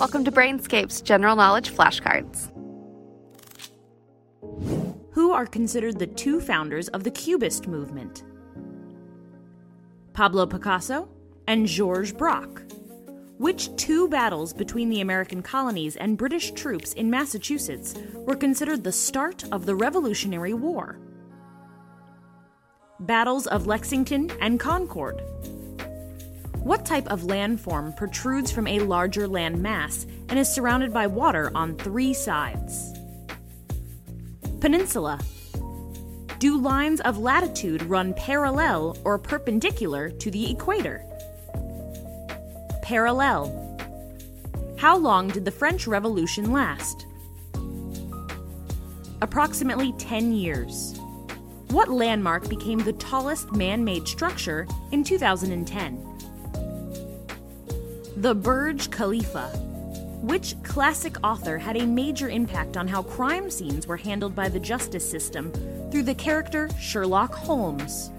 Welcome to Brainscape's General Knowledge Flashcards. Who are considered the two founders of the Cubist movement? Pablo Picasso and Georges Braque. Which two battles between the American colonies and British troops in Massachusetts were considered the start of the Revolutionary War? Battles of Lexington and Concord. What type of landform protrudes from a larger land mass and is surrounded by water on three sides? Peninsula. Do lines of latitude run parallel or perpendicular to the equator? Parallel. How long did the French Revolution last? Approximately 10 years. What landmark became the tallest man made structure in 2010? The Burj Khalifa. Which classic author had a major impact on how crime scenes were handled by the justice system through the character Sherlock Holmes?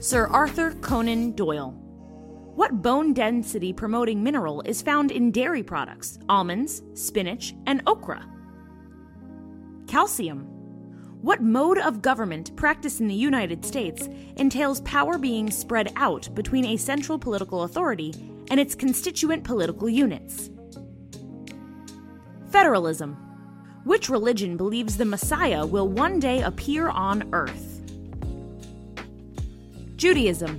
Sir Arthur Conan Doyle. What bone density promoting mineral is found in dairy products, almonds, spinach, and okra? Calcium. What mode of government practiced in the United States entails power being spread out between a central political authority and its constituent political units? Federalism. Which religion believes the Messiah will one day appear on earth? Judaism.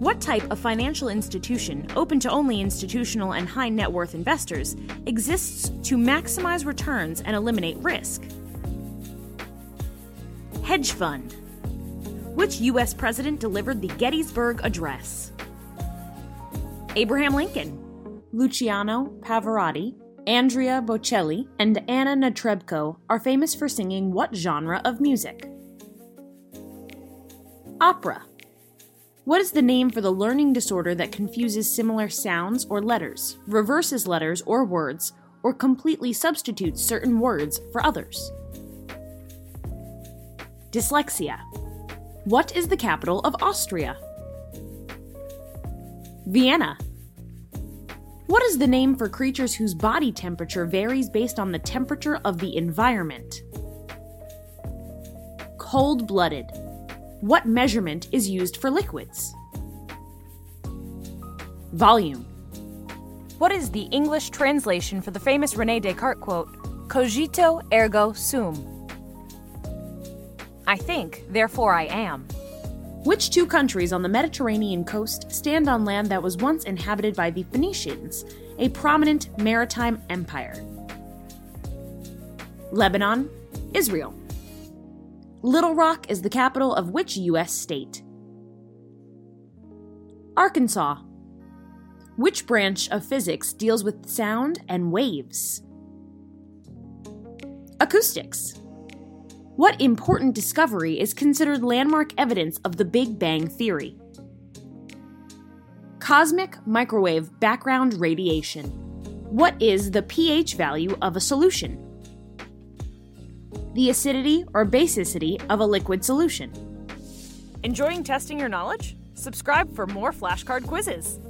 What type of financial institution, open to only institutional and high net worth investors, exists to maximize returns and eliminate risk? Hedge fund. Which U.S. president delivered the Gettysburg Address? Abraham Lincoln. Luciano Pavarotti, Andrea Bocelli, and Anna Netrebko are famous for singing what genre of music? Opera. What is the name for the learning disorder that confuses similar sounds or letters, reverses letters or words, or completely substitutes certain words for others? Dyslexia. What is the capital of Austria? Vienna. What is the name for creatures whose body temperature varies based on the temperature of the environment? Cold blooded. What measurement is used for liquids? Volume. What is the English translation for the famous Rene Descartes quote, Cogito ergo sum? I think, therefore I am. Which two countries on the Mediterranean coast stand on land that was once inhabited by the Phoenicians, a prominent maritime empire? Lebanon, Israel. Little Rock is the capital of which U.S. state? Arkansas. Which branch of physics deals with sound and waves? Acoustics. What important discovery is considered landmark evidence of the Big Bang Theory? Cosmic microwave background radiation. What is the pH value of a solution? The acidity or basicity of a liquid solution. Enjoying testing your knowledge? Subscribe for more flashcard quizzes.